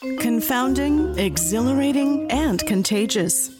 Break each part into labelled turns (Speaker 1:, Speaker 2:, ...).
Speaker 1: Confounding, exhilarating, and contagious.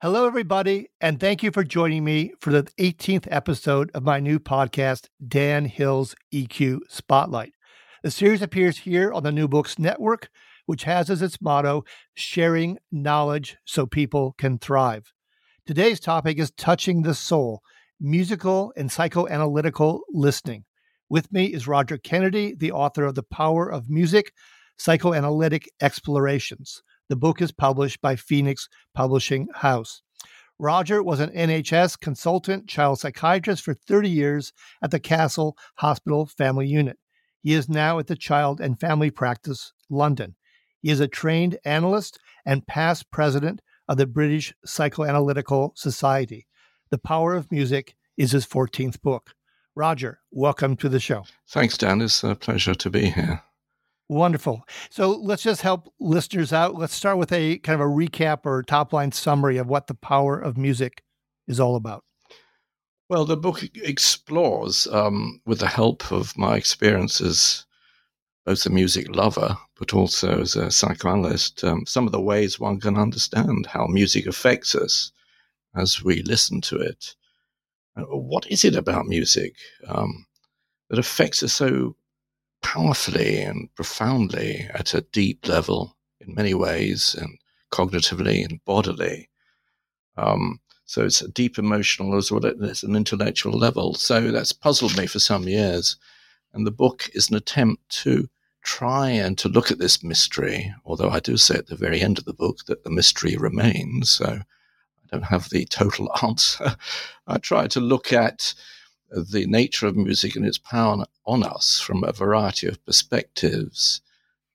Speaker 2: Hello, everybody, and thank you for joining me for the 18th episode of my new podcast, Dan Hill's EQ Spotlight. The series appears here on the New Books Network, which has as its motto, sharing knowledge so people can thrive. Today's topic is touching the soul, musical and psychoanalytical listening. With me is Roger Kennedy, the author of The Power of Music Psychoanalytic Explorations. The book is published by Phoenix Publishing House. Roger was an NHS consultant child psychiatrist for 30 years at the Cassel Hospital Family Unit. He is now at the Child and Family Practice, London. He is a trained analyst and past president of the British Psychoanalytical Society. The Power of Music is his 14th book. Roger, welcome to the show.
Speaker 3: Thanks, Dan. It's a pleasure to be here.
Speaker 2: Wonderful. So let's just help listeners out. Let's start with a kind of a recap or top line summary of what the power of music is all about.
Speaker 3: Well, the book explores, um, with the help of my experiences, both a music lover, but also as a psychoanalyst, um, some of the ways one can understand how music affects us as we listen to it. Uh, what is it about music um, that affects us so powerfully and profoundly at a deep level in many ways, and cognitively and bodily. Um, so it's a deep emotional as well as an intellectual level. So that's puzzled me for some years. And the book is an attempt to try and to look at this mystery, although I do say at the very end of the book that the mystery remains. So I don't have the total answer. I try to look at the nature of music and its power on us from a variety of perspectives,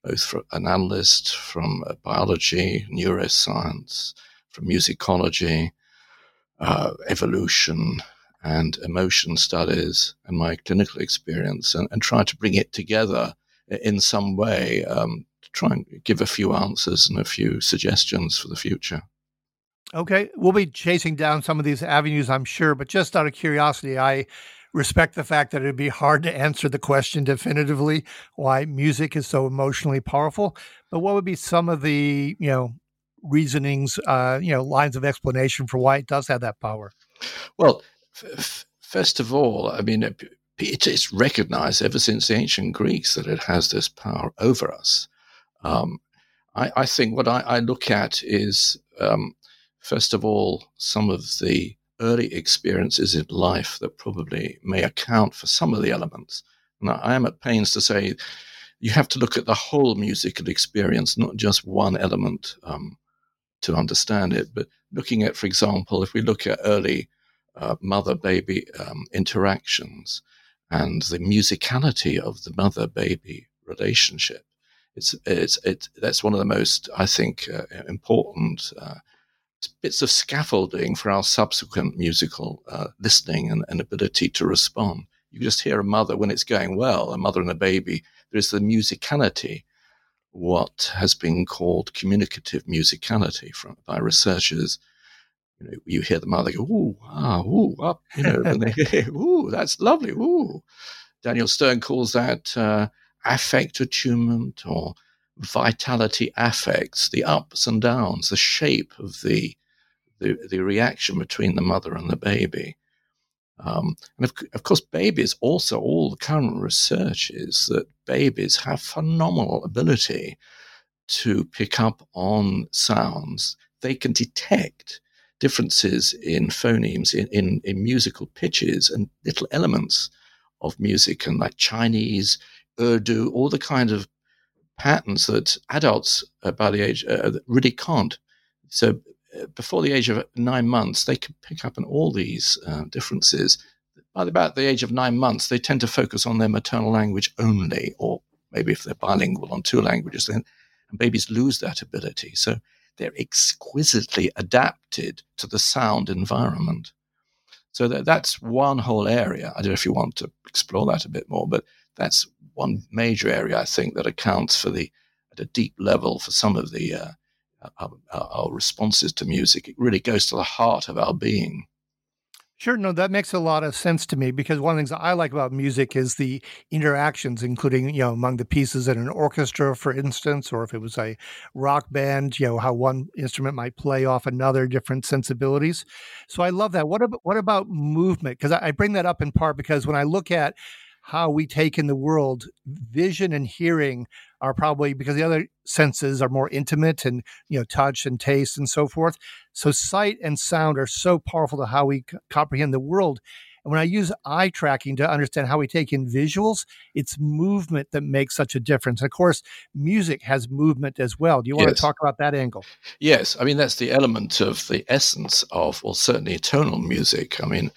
Speaker 3: both from an analyst, from uh, biology, neuroscience, from musicology, uh, evolution, and emotion studies, and my clinical experience, and, and try to bring it together in some way um, to try and give a few answers and a few suggestions for the future.
Speaker 2: Okay, we'll be chasing down some of these avenues, I'm sure, but just out of curiosity, I respect the fact that it'd be hard to answer the question definitively why music is so emotionally powerful. But what would be some of the, you know, reasonings, uh, you know, lines of explanation for why it does have that power?
Speaker 3: Well, f- first of all, I mean, it, it's recognized ever since the ancient Greeks that it has this power over us. Um, I, I, think what I, I, look at is um, first of all, some of the early experiences in life that probably may account for some of the elements. Now, I am at pains to say you have to look at the whole musical experience, not just one element um, to understand it. But looking at, for example, if we look at early uh, mother baby um, interactions and the musicality of the mother baby relationship, it's, it's, it, that's one of the most, I think, uh, important uh, bits of scaffolding for our subsequent musical uh, listening and, and, ability to respond. You just hear a mother when it's going well, a mother and a baby. There is the musicality, what has been called communicative musicality from, by researchers. You know, you hear the mother go, "Ooh, ah, ooh, up," you know, and they, "Ooh, that's lovely." Ooh, Daniel Stern calls that uh, affect attunement or vitality affects, the ups and downs, the shape of the the, the reaction between the mother and the baby. Um, and of, of, course, babies also, all the current research is that babies have phenomenal ability to pick up on sounds. They can detect differences in phonemes, in, in, in musical pitches, and little elements of music, and like Chinese, Urdu, all the kind of patterns that adults uh, by the age uh, really can't. So uh, before the age of nine months, they can pick up on all these uh, differences. By about the age of nine months, they tend to focus on their maternal language only, or maybe if they're bilingual on two languages, then and babies lose that ability. So they're exquisitely adapted to the sound environment. So that, that's one whole area. I don't know if you want to explore that a bit more, but that's one major area I think that accounts for the at a deep level for some of the uh, our, our, responses to music. It really goes to the heart of our being.
Speaker 2: Sure, no, that makes a lot of sense to me because one of the things I like about music is the interactions, including you know among the pieces in an orchestra, for instance, or if it was a rock band, you know how one instrument might play off another, different sensibilities. So I love that. What about what about movement? Because I, I bring that up in part because when I look at how we take in the world, vision and hearing are probably because the other senses are more intimate and you know touch and taste and so forth. So sight and sound are so powerful to how we c- comprehend the world. And when I use eye tracking to understand how we take in visuals, it's movement that makes such a difference. And of course, music has movement as well. Do you want yes. to talk about that angle?
Speaker 3: Yes. I mean, that's the element of the essence of, well, certainly tonal music. I mean,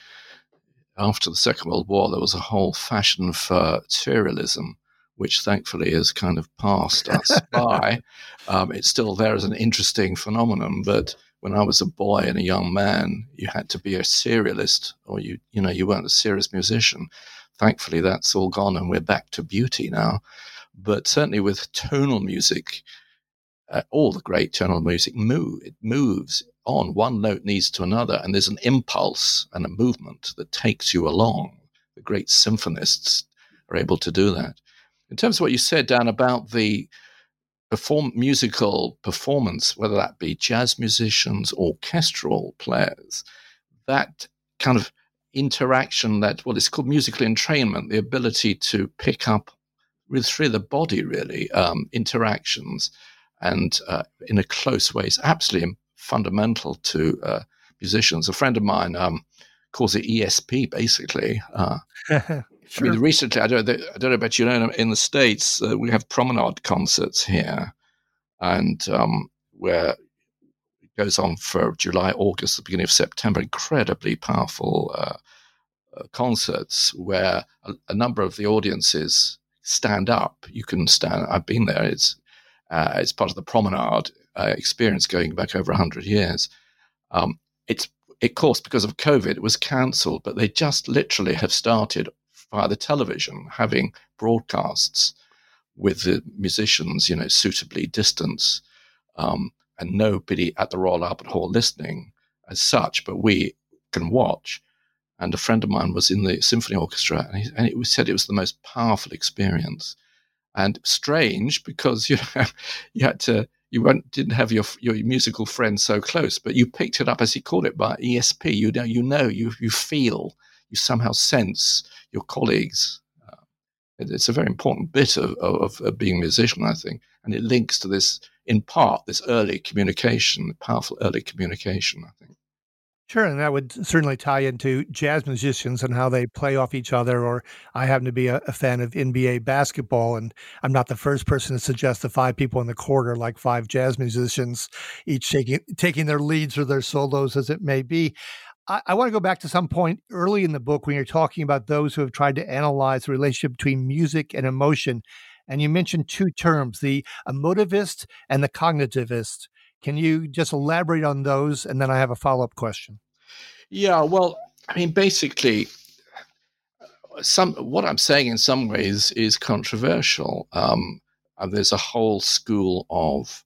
Speaker 3: after the Second World War, there was a whole fashion for serialism, which thankfully has kind of passed us by. Um, it's still there as an interesting phenomenon, but when I was a boy and a young man, you had to be a serialist, or you you know you weren't a serious musician. Thankfully, that's all gone, and we're back to beauty now. But certainly with tonal music, uh, all the great tonal music move. It moves on. One note leads to another, and there's an impulse and a movement that takes you along. The great symphonists are able to do that. In terms of what you said, Dan, about the perform musical performance, whether that be jazz musicians, orchestral players, that kind of interaction, that what is called musical entrainment, the ability to pick up with through the body, really, um, interactions and uh, in a close way is absolutely fundamental to uh, musicians. A friend of mine um, calls it ESP, basically. Uh, sure. I mean, recently, I don't, I don't know about you know, in the States, uh, we have promenade concerts here, and um, where it goes on for July, August, the beginning of September, incredibly powerful uh, uh, concerts where a, a number of the audiences stand up. You can stand. I've been there. It's uh, it's part of the promenade uh, experience going back over 100 years. Um, it's, of course, because of COVID, it was cancelled, but they just literally have started via the television having broadcasts with the musicians, you know, suitably distanced um, and nobody at the Royal Albert Hall listening as such, but we can watch. And a friend of mine was in the symphony orchestra, and, he, and said it was the most powerful experience and strange because you know, you had to you didn't have your your musical friend so close, but you picked it up as he called it by ESP. You know, you know, you you feel, you somehow sense your colleagues. Uh, it, it's a very important bit of, of, of being a musician, I think, and it links to this in part this early communication, the powerful early communication. I think.
Speaker 2: Sure, and that would certainly tie into jazz musicians and how they play off each other. Or I happen to be a, a, fan of NBA basketball, and I'm not the first person to suggest the five people in the court are like five jazz musicians, each taking taking their leads or their solos as it may be. I, I want to go back to some point early in the book when you're talking about those who have tried to analyze the relationship between music and emotion, and you mentioned two terms: the emotivist and the cognitivist. Can you just elaborate on those? And then I have a follow up question.
Speaker 3: Yeah, well, I mean, basically, some what I'm saying in some ways is controversial. Um, and there's a whole school of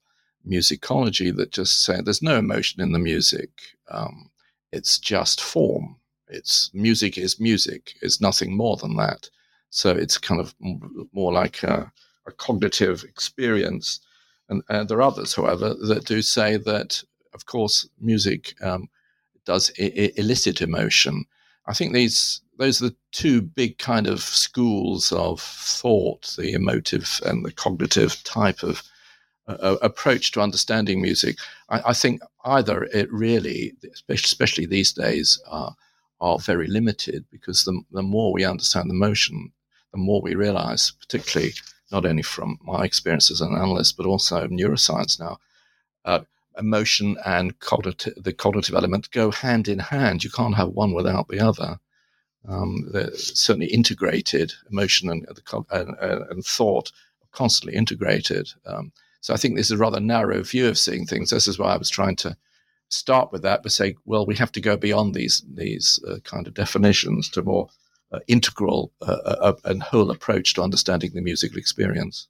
Speaker 3: musicology that just say there's no emotion in the music. Um, it's just form. It's music is music. It's nothing more than that. So it's kind of more like a, a cognitive experience. And, and, there are others, however, that do say that, of course, music um, does I- elicit emotion. I think these those are the two big kind of schools of thought: the emotive and the cognitive type of uh, approach to understanding music. I, I, think either it really, especially these days, uh, are very limited because the, the more we understand the motion, the more we realize, particularly not only from my experience as an analyst, but also neuroscience now, uh, emotion and cognitive, the cognitive element go hand in hand. You can't have one without the other. Um, they're certainly integrated, emotion and, and, and thought constantly integrated. Um, so I think this is a rather narrow view of seeing things. This is why I was trying to start with that, but say, well, we have to go beyond these these uh, kind of definitions to more uh, integral uh, uh and whole approach to understanding the musical experience.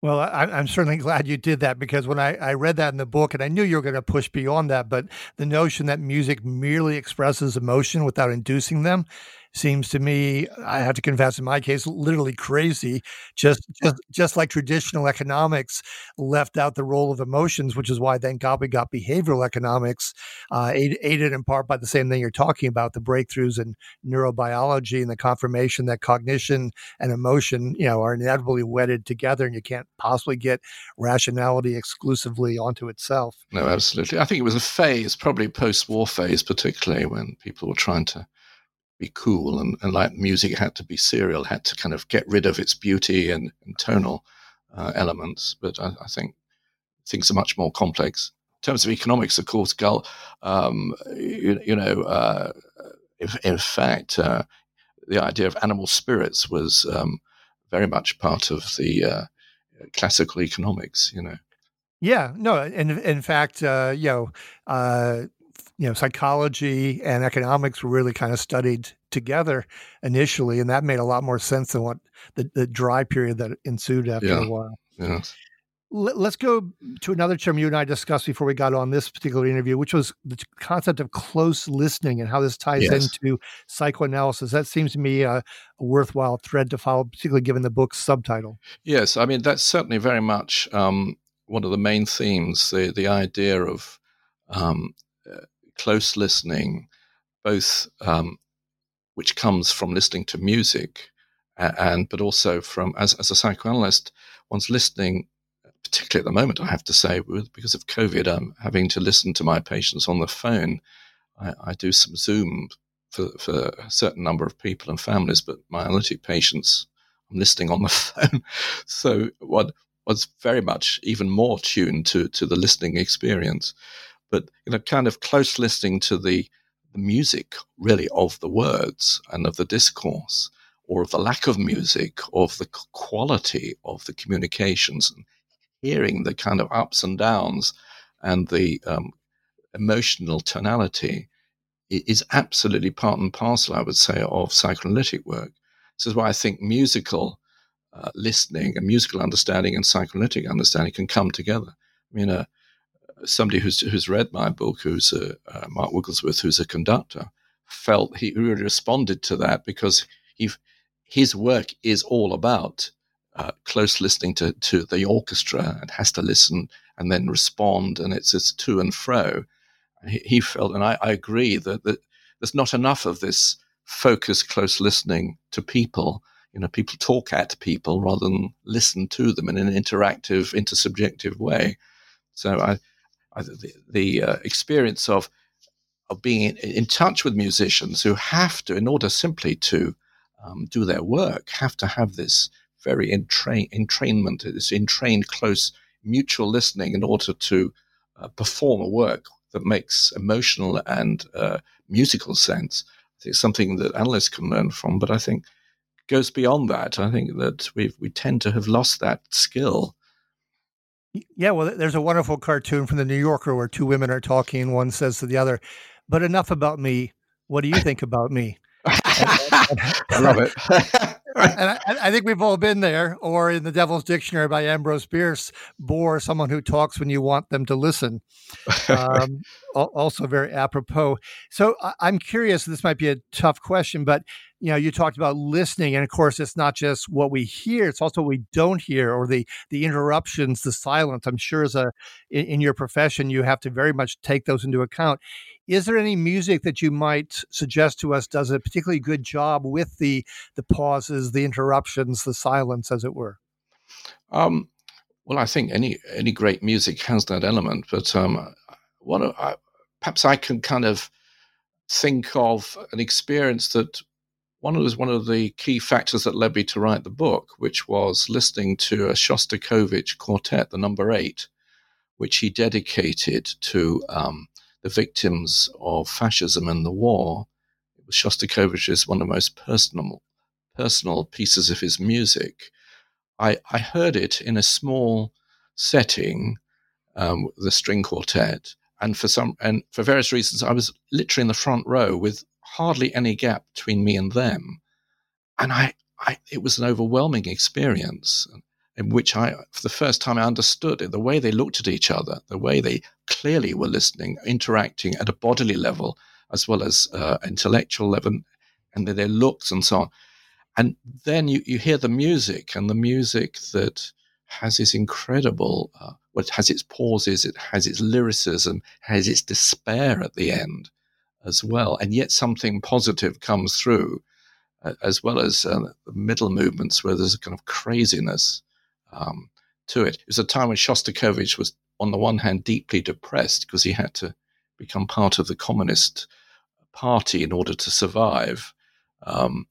Speaker 2: Well, I, am certainly glad you did that because when I, I read that in the book, and I knew you were going to push beyond that, but the notion that music merely expresses emotion without inducing them seems to me, I have to confess, in my case, literally crazy. Just, just, just like traditional economics left out the role of emotions, which is why thank God we got behavioral economics, uh, aided in part by the same thing you're talking about, the breakthroughs in neurobiology and the confirmation that cognition and emotion, you know, are inevitably wedded together, and you can't possibly get rationality exclusively onto itself.
Speaker 3: No, absolutely. I think it was a phase, probably post-war phase, particularly when people were trying to be cool and, and like music had to be serial, had to kind of get rid of its beauty and, tonal uh, elements. But I, I, think things are much more complex. In terms of economics, of course, Gull, um, you, you, know, uh, if, in fact, uh, the idea of animal spirits was um, very much part of the uh, classical economics, you know.
Speaker 2: Yeah, no, and in fact, uh, you know, uh, you know, psychology and economics were really kind of studied together initially, and that made a lot more sense than what the, the dry period that ensued after yeah. a while.
Speaker 3: Yeah.
Speaker 2: Let's go to another term you and I discussed before we got on this particular interview, which was the concept of close listening and how this ties yes. into psychoanalysis. That seems to me a, a, worthwhile thread to follow, particularly given the book's subtitle.
Speaker 3: Yes, I mean that's certainly very much um, one of the main themes. The the idea of um, close listening, both um, which comes from listening to music, and but also from as as a psychoanalyst, one's listening. Particularly at the moment, I have to say, because of COVID, I'm having to listen to my patients on the phone. I, I do some Zoom for, for a certain number of people and families, but my analytic patients, I'm listening on the phone. so what was very much even more tuned to to the listening experience but you know, kind of close listening to the, music really of the words and of the discourse, or of the lack of music, of the quality of the communications, and hearing the kind of ups and downs and the um, emotional tonality is absolutely part and parcel, I would say, of psychoanalytic work. This is why I think musical uh, listening and musical understanding and psychoanalytic understanding can come together. I mean, a, somebody who's who's read my book, who's a, uh, Mark Wigglesworth, who's a conductor, felt he really responded to that because he his work is all about uh, close listening to to the orchestra and has to listen and then respond, and it's this to and fro. He, he felt, and I, I agree that, that there's not enough of this focused, close listening to people. You know, people talk at people rather than listen to them in an interactive, intersubjective way. So I, the, the uh, experience of of being in, in, touch with musicians who have to, in order simply to um, do their work, have to have this very entrain, entrainment, this entrained, close mutual listening in order to uh, perform a work that makes emotional and uh, musical sense. It's something that analysts can learn from, but I think goes beyond that. I think that we we tend to have lost that skill
Speaker 2: yeah, well, there's a wonderful cartoon from the New Yorker where two women are talking. One says to the other, "But enough about me. What do you think about me?"
Speaker 3: I love it.
Speaker 2: and I, I, think we've all been there, or in the Devil's Dictionary by Ambrose Bierce, bore someone who talks when you want them to listen. Um, also very apropos. So I'm curious. This might be a tough question, but you know, you talked about listening, and of course, it's not just what we hear; it's also what we don't hear, or the the interruptions, the silence. I'm sure, as a in, in your profession, you have to very much take those into account. Is there any music that you might suggest to us does a particularly good job with the the pauses, the interruptions, the silence, as it were?
Speaker 3: Um, well, I think any any great music has that element, but um, what I, perhaps I can kind of think of an experience that one was one of the key factors that led me to write the book, which was listening to a Shostakovich quartet, the number eight, which he dedicated to um, the victims of fascism and the war. It was Shostakovich's one of the most personal, personal pieces of his music. I, I heard it in a small setting, um, the string quartet, and for some and for various reasons, I was literally in the front row with hardly any gap between me and them, and I, I it was an overwhelming experience in which I, for the first time, I understood it, the way they looked at each other, the way they clearly were listening, interacting at a bodily level as well as uh, intellectual level, and their looks and so on. And then you, you hear the music, and the music that has this incredible, uh, well, it has its pauses, it has its lyricism, has its despair at the end as well. And yet something positive comes through, uh, as well as uh, the middle movements where there's a kind of craziness um, to it. It was a time when Shostakovich was, on the one hand, deeply depressed because he had to become part of the Communist Party in order to survive, um,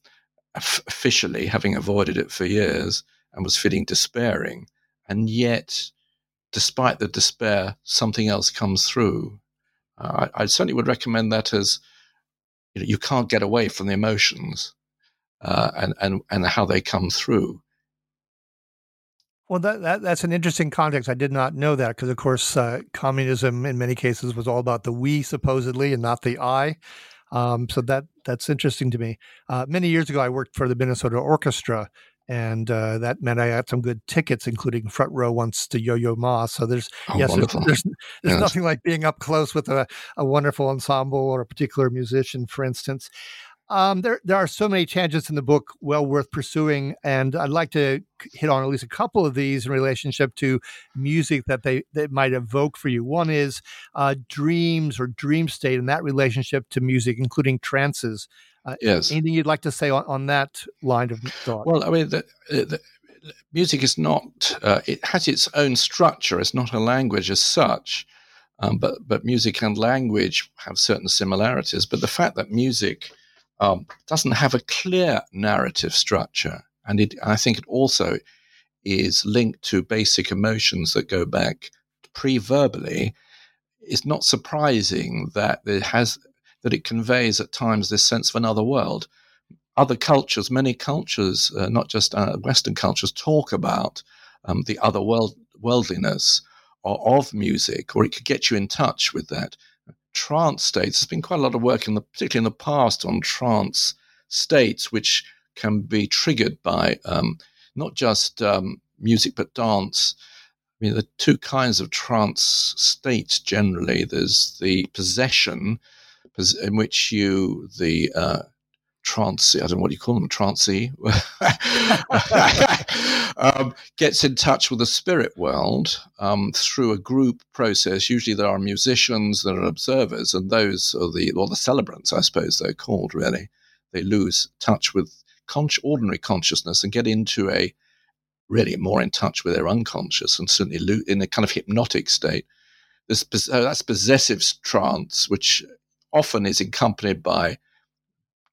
Speaker 3: officially having avoided it for years, and was feeling despairing. And yet, despite the despair, something else comes through. Uh, I, I, certainly would recommend that as you, know, you can't get away from the emotions uh, and, and, and how they come through.
Speaker 2: Well, that, that that's an interesting context. I did not know that because, of course, uh, communism in many cases was all about the we supposedly and not the I. Um, so that that's interesting to me. Uh, many years ago, I worked for the Minnesota Orchestra, and uh, that meant I had some good tickets, including front row once to Yo Yo Ma. So there's oh, yes, there's, there's, there's yes. nothing like being up close with a, a wonderful ensemble or a particular musician, for instance. Um, there, there are so many tangents in the book, well worth pursuing, and I'd like to hit on at least a couple of these in relationship to music that they that might evoke for you. One is uh, dreams or dream state, and that relationship to music, including trances. Uh, yes. Anything you'd like to say on, on that line of thought?
Speaker 3: Well, I mean, the, the music is not. Uh, it has its own structure. It's not a language as such. Um, but but music and language have certain similarities. But the fact that music um, doesn't have a clear narrative structure. And it, I think it also is linked to basic emotions that go back pre-verbally. It's not surprising that it has that it conveys at times this sense of another world. Other cultures, many cultures, uh, not just uh, Western cultures, talk about um, the other world worldliness of music, or it could get you in touch with that trance states. There's been quite a lot of work in the, particularly in the past, on trance states, which can be triggered by um, not just um, music but dance. I mean, there are two kinds of trance states generally. There's the possession, in which you the uh, trance, I don't know what you call them, trancey, um, gets in touch with the spirit world um, through a group process. Usually there are musicians, there are observers, and those are the, or the celebrants, I suppose they're called really. They lose touch with con- ordinary consciousness and get into a really more in touch with their unconscious and certainly lo- in a kind of hypnotic state. This, uh, that's possessive trance, which often is accompanied by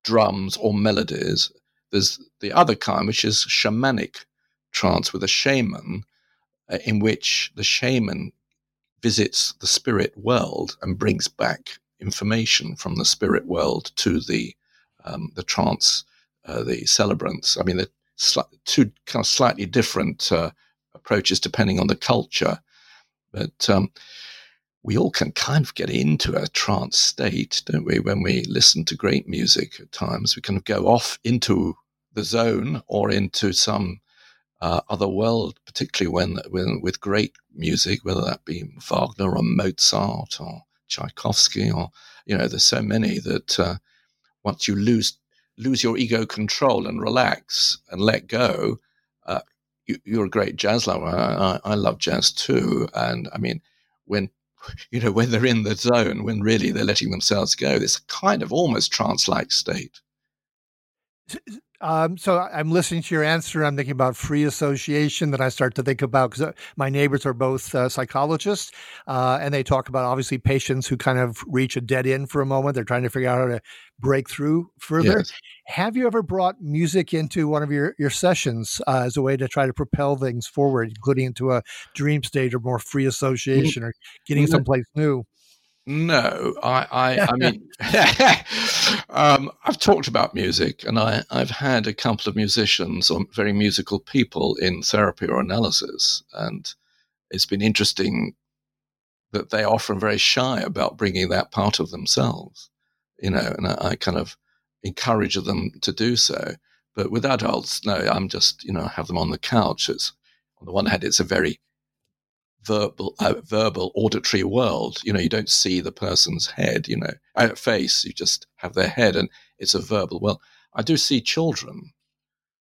Speaker 3: drums or melodies. There's the other kind, which is shamanic trance with a shaman, uh, in which the shaman visits the spirit world and brings back information from the spirit world to the um, the trance, uh, the celebrants. I mean, the sli- two kind of slightly different uh, approaches depending on the culture, but um, we all can kind of get into a trance state, don't we? When we listen to great music at times, we kind of go off into the zone or into some uh, other world, particularly when, when with great music, whether that be Wagner or Mozart or Tchaikovsky or you know, there's so many that uh, once you lose lose your ego control and relax and let go, uh, you, are a great jazz lover. I, I, love jazz too, and I mean, when you know, when they're in the zone, when really they're letting themselves go. this kind of almost trance like state.
Speaker 2: Um, so I'm listening to your answer. I'm thinking about free association. that I start to think about because uh, my neighbors are both uh, psychologists, uh, and they talk about obviously patients who kind of reach a dead end for a moment. They're trying to figure out how to break through further. Yes. Have you ever brought music into one of your your sessions uh, as a way to try to propel things forward, including into a dream state or more free association or getting someplace new?
Speaker 3: No, I, I, I mean, um, I've talked about music, and I, I've had a couple of musicians or very musical people in therapy or analysis, and it's been interesting that they are often very shy about bringing that part of themselves, you know, and I, I kind of encourage them to do so. But with adults, no, I'm just, you know, I have them on the couch. It's on the one hand, it's a very verbal uh, verbal auditory world. You know you don't see the person's head you know. Uh, face you just have their head and it's a verbal well i do see children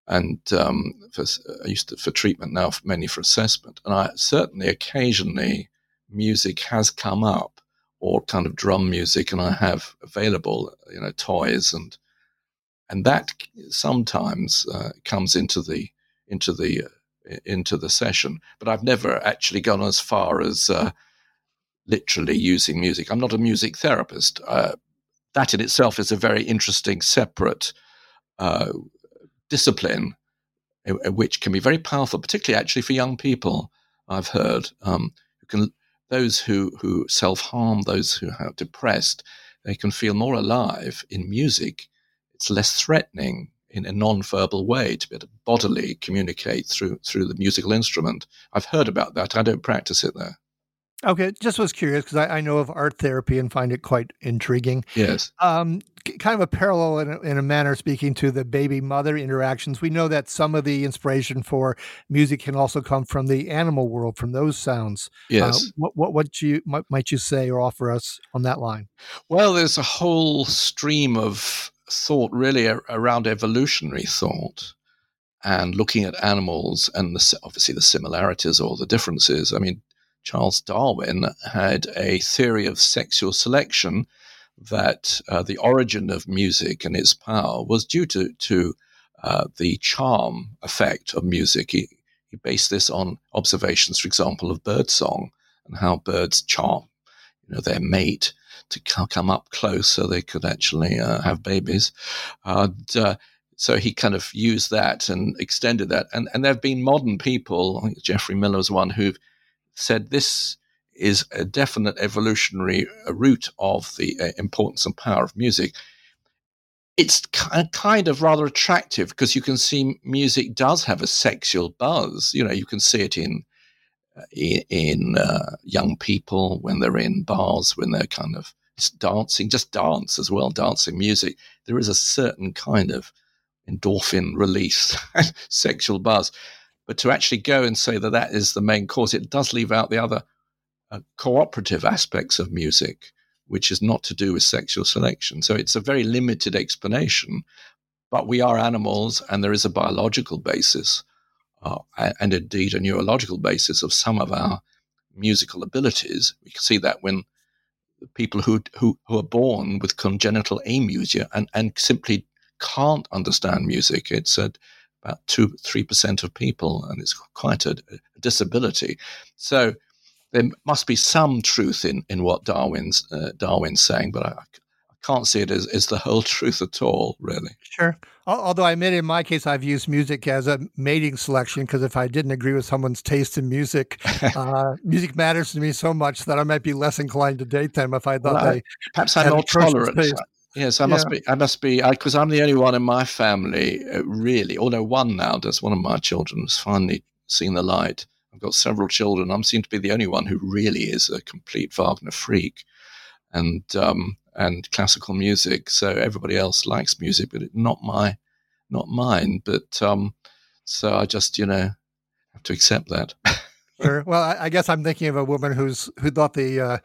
Speaker 3: and um, for, i used to for treatment now mainly for assessment. And i certainly occasionally music has come up or kind of drum music and i have available you know toys and and that sometimes uh, comes into the into the uh, into the session. But I've never actually gone as far as uh, literally using music. I'm not a music therapist. Uh, that in itself is a very interesting separate uh, discipline, which can be very powerful, particularly actually for young people. I've heard um, who can those who who self harm, those who are depressed, they can feel more alive in music. It's less threatening in a non-verbal way to be able to bodily communicate through through the musical instrument. I've heard about that. I don't practice it though.
Speaker 2: Okay, just was curious because I, I, know of art therapy and find it quite intriguing.
Speaker 3: Yes.
Speaker 2: Um, kind of a parallel in a, in a, manner speaking to the baby mother interactions. We know that some of the inspiration for music can also come from the animal world, from those sounds.
Speaker 3: Uh, yes.
Speaker 2: Uh, what, what, what you might, might you say or offer us on that line?
Speaker 3: Well, there's a whole stream of thought really around evolutionary thought and looking at animals and the, obviously the similarities or the differences. I mean, Charles Darwin had a theory of sexual selection that uh, the origin of music and its power was due to, to uh, the charm effect of music. He, he based this on observations, for example, of birdsong and how birds charm you know, their mate to come up close so they could actually uh, have babies. And, uh, so he kind of used that and extended that. And, and there have been modern people, I think Geoffrey Miller was one, who said this is a definite evolutionary uh, root of the uh, importance and power of music. It's kind of rather attractive because you can see music does have a sexual buzz. You know, you can see it in in, in uh, young people when they're in bars, when they're kind of dancing, just dance as well, dancing music. There is a certain kind of endorphin release, and sexual buzz. But to actually go and say that that is the main cause, it does leave out the other uh, cooperative aspects of music, which is not to do with sexual selection. So it's a very limited explanation. But we are animals, and there is a biological basis uh, and indeed a neurological basis of some of our musical abilities. We can see that when people who, who, who are born with congenital amusia and, and simply can't understand music, it's about 2 3% of people, and it's quite a, a disability. So there must be some truth in, in what Darwin's, uh, Darwin's saying, but I, can't see it as, as the whole truth at all, really.
Speaker 2: Sure. Although I admit in my case, I've used music as a mating selection because if I didn't agree with someone's taste in music, uh, music matters to me so much that I might be less inclined to date them if I thought well, they
Speaker 3: perhaps I'm more tolerant. Taste. Yes, I must yeah. be. I must be because I'm the only one in my family, uh, really. Although one now does. One of my children has finally seen the light. I've got several children. I'm seem to be the only one who really is a complete Wagner freak, and um, and classical music. So everybody else likes music, but it, not my, not mine. But um, so I just you know have to accept that.
Speaker 2: sure. Well, I, I, guess I'm thinking of a woman who's who thought the. Uh,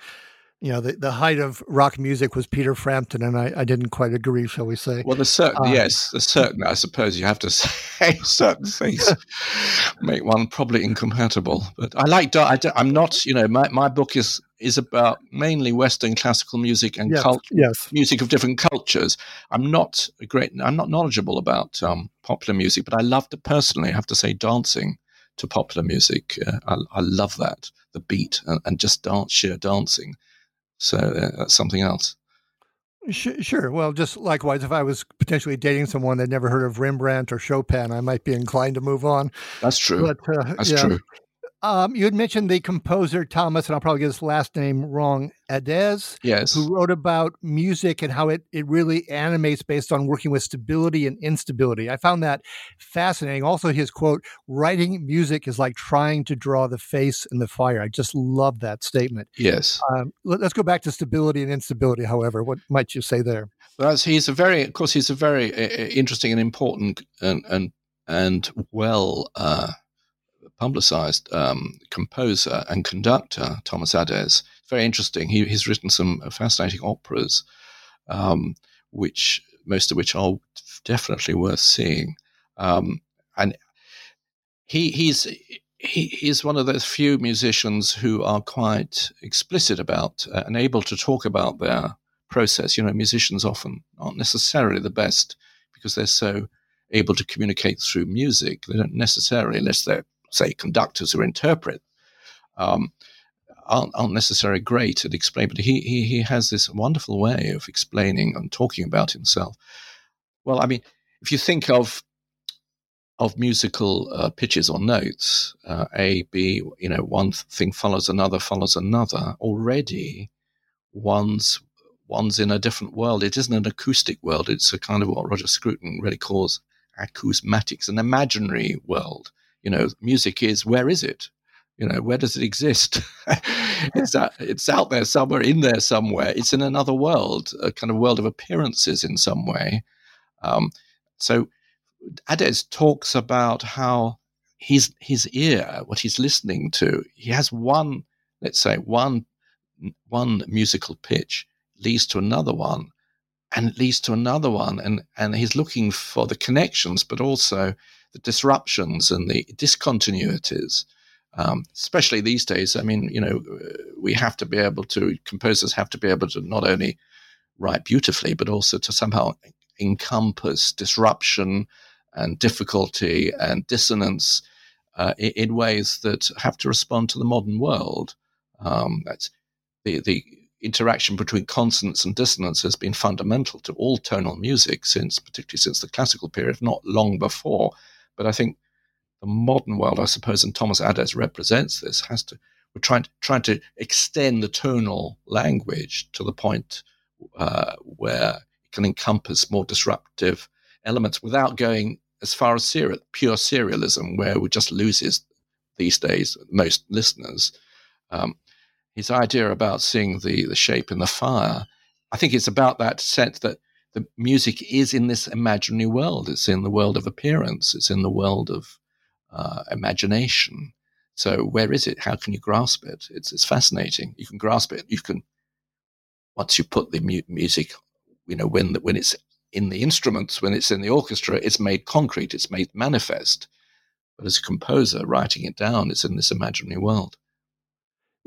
Speaker 2: you know, the, the height of rock music was Peter Frampton, and I, I didn't quite agree, shall we say?
Speaker 3: Well, there's certain, um, yes, there's certain, I suppose you have to say certain things make one probably incompatible. But I like, I, am not, you know, my, my book is is about mainly Western classical music and
Speaker 2: yes,
Speaker 3: cult-
Speaker 2: yes.
Speaker 3: music of different cultures. I'm not a great, I'm not knowledgeable about um, popular music, but I love to personally, I have to say, dancing to popular music. Uh, I, I, love that, the beat and, and just dance, sheer dancing. So uh, that's something else.
Speaker 2: Sure. Well, just likewise, if I was potentially dating someone that never heard of Rembrandt or Chopin, I might be inclined to move on.
Speaker 3: That's true. But, uh, That's yeah. true.
Speaker 2: Um, you had mentioned the composer Thomas, and I'll probably get his last name wrong, Adès.
Speaker 3: Yes.
Speaker 2: Who wrote about music and how it, it really animates based on working with stability and instability. I found that fascinating. Also, his quote, writing music is like trying to draw the face in the fire. I just love that statement.
Speaker 3: Yes. Um,
Speaker 2: let, us go back to stability and instability, however. What might you say there?
Speaker 3: Well, he's a very, of course, he's a very uh, interesting and important and, and, and well, uh, publicized um, composer and conductor, Thomas Adès. Very interesting. He, he's written some fascinating operas, um, which most of which are definitely worth seeing. Um, and he, he's he, he's one of those few musicians who are quite explicit about uh, and able to talk about their process. You know, musicians often aren't necessarily the best because they're so able to communicate through music. They don't necessarily, unless they're say, conductors who interpret, um, aren't, aren't necessarily great at explaining, but he, he, he has this wonderful way of explaining and talking about himself. Well, I mean, if you think of of musical uh, pitches or notes, uh, A, B, you know, one thing follows another, follows another. Already, one's one's in a different world. It isn't an acoustic world. It's a kind of what Roger Scruton really calls acousmatics, an imaginary world you know, music is where is it? You know, where does it exist? it's, out, it's out there somewhere, in there somewhere. It's in another world, a kind of world of appearances in some way. Um, so Adès talks about how his his ear, what he's listening to, he has one, let's say, one one musical pitch leads to another one, and it leads to another one, and and he's looking for the connections, but also the disruptions and the discontinuities, um, especially these days. I mean, you know, we have to be able to, composers have to be able to not only write beautifully, but also to somehow encompass disruption and difficulty and dissonance uh, in, ways that have to respond to the modern world. Um, that's the, the interaction between consonance and dissonance has been fundamental to all tonal music since, particularly since the classical period, not long before. But I think the modern world, I suppose, and Thomas Adès represents this, has to we're trying to, trying to extend the tonal language to the point uh, where it can encompass more disruptive elements without going as far as pure serialism, where it just loses these days most listeners. Um, his idea about seeing the the shape in the fire, I think it's about that sense that the music is in this imaginary world. It's in the world of appearance. It's in the world of uh, imagination. So where is it? How can you grasp it? It's it's fascinating. You can grasp it. You can once you put the mu- music, you know, when when it's in the instruments, when it's in the orchestra, it's made concrete. It's made manifest. But as a composer, writing it down, it's in this imaginary world.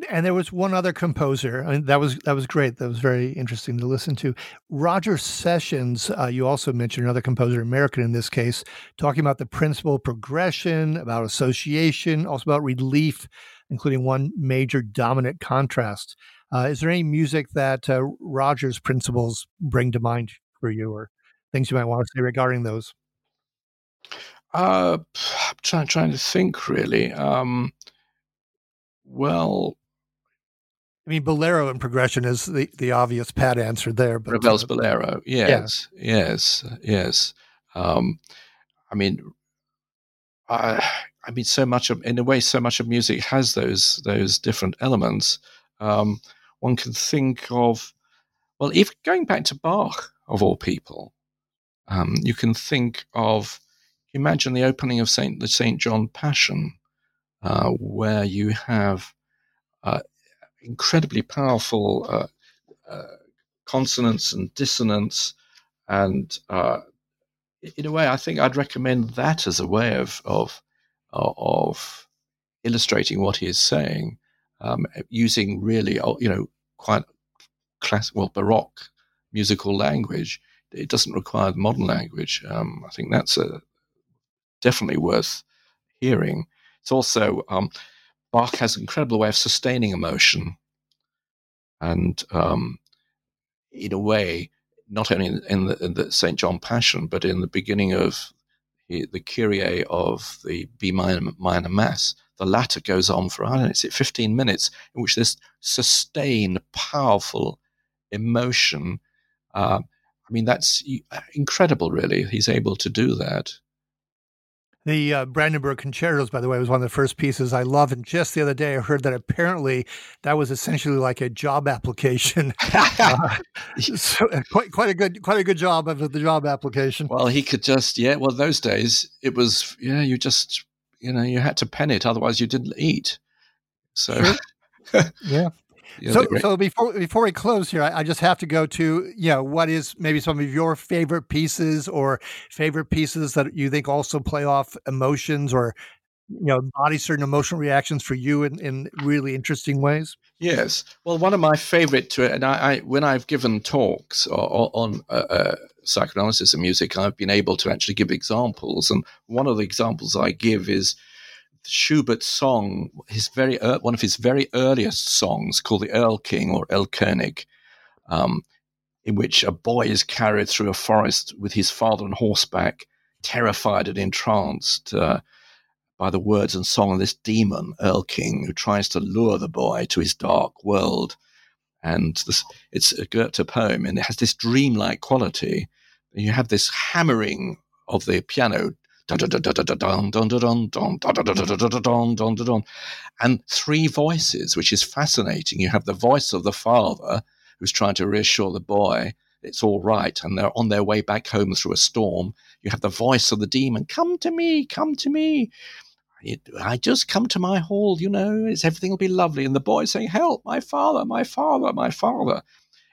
Speaker 2: And there was one other composer, and that was that was great. That was very interesting to listen to. Roger Sessions, uh, you also mentioned another composer, American in this case, talking about the principal progression, about association, also about relief, including one major dominant contrast. Uh, is there any music that uh, Roger's principles bring to mind for you, or things you might want to say regarding those?
Speaker 3: Uh, I'm trying, trying to think really. Um, well,
Speaker 2: I mean, bolero and progression is the, the obvious pat answer there.
Speaker 3: But Ravel's uh, bolero, yes, yeah. yes, yes. Um, I mean, I, I mean, so much of, in a way, so much of music has those those different elements. Um, one can think of, well, if going back to Bach of all people, um, you can think of, imagine the opening of Saint the Saint John Passion, uh, where you have uh, incredibly powerful uh, uh, and dissonance. And uh, in a way, I think I'd recommend that as a way of of of illustrating what he is saying. um, using really, oh, you know, quite classic, well, Baroque musical language. It doesn't require modern language. Um, I think that's a, definitely worth hearing. It's also um, Bach has an incredible way of sustaining emotion, and um, in a way, not only in, in, the, St. John Passion, but in the beginning of the, the Kyrie of the B minor, minor Mass, the latter goes on for, I don't know, it's 15 minutes, in which this sustained, powerful emotion. Uh, I mean, that's incredible, really. He's able to do that.
Speaker 2: The uh, Brandenburg Concertos, by the way, was one of the first pieces I love. And just the other day, I heard that apparently that was essentially like a job application. uh, so uh, quite quite a good quite a good job of the job application.
Speaker 3: Well, he could just yeah. Well, those days it was yeah. You just you know you had to pen it, otherwise you didn't eat. So
Speaker 2: sure. yeah. Yeah, so, so before before we close here, I, I, just have to go to you know what is maybe some of your favorite pieces or favorite pieces that you think also play off emotions or you know body certain emotional reactions for you in, in really interesting ways.
Speaker 3: Yes, well, one of my favorite to it, and I, I when I've given talks on, on uh, uh, psychoanalysis and music, I've been able to actually give examples, and one of the examples I give is Schubert's song, his very one of his very earliest songs, called the Earl King or Erlkönig, um, in which a boy is carried through a forest with his father on horseback, terrified and entranced uh, by the words and song of this demon, Earl King, who tries to lure the boy to his dark world. And this, it's a Goethe poem, and it has this dreamlike quality. You have this hammering of the piano and three voices, which is fascinating. You have the voice of the father who's trying to reassure the boy it's all right, and they're on their way back home through a storm. You have the voice of the demon, come to me, come to me. I just come to my hall, you know, it's everything will be lovely. And the boy saying, Help, my father, my father, my father.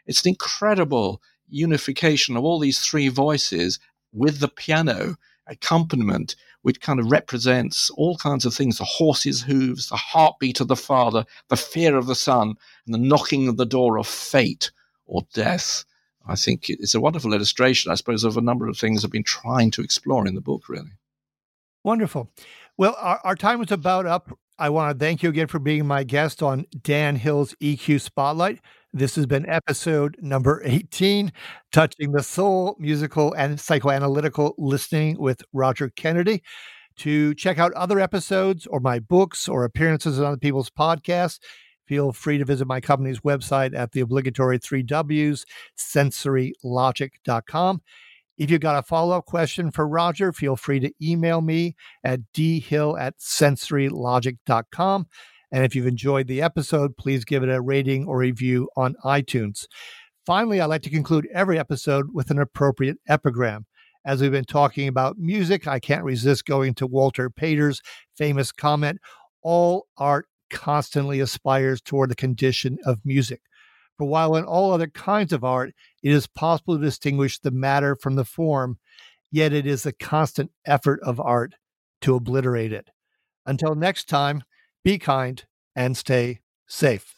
Speaker 3: It's an incredible unification of all these three voices with the piano accompaniment which kind of represents all kinds of things the horse's hooves, the heartbeat of the father, the fear of the son, and the knocking of the door of fate or death. I think it's a wonderful illustration, I suppose, of a number of things I've been trying to explore in the book, really.
Speaker 2: Wonderful. Well, our, our time is about up. I want to thank you again for being my guest on Dan Hill's EQ Spotlight. This has been episode number 18, Touching the Soul, musical and psychoanalytical listening with Roger Kennedy. To check out other episodes or my books or appearances on other people's podcasts, feel free to visit my company's website at the obligatory three W's, sensorylogic.com. If you've got a follow up question for Roger, feel free to email me at dhill at sensorylogic.com. And if you've enjoyed the episode, please give it a rating or review on iTunes. Finally, I like to conclude every episode with an appropriate epigram. As we've been talking about music, I can't resist going to Walter Pater's famous comment all art constantly aspires toward the condition of music. For while in all other kinds of art, it is possible to distinguish the matter from the form, yet it is a constant effort of art to obliterate it. Until next time, be kind and stay safe.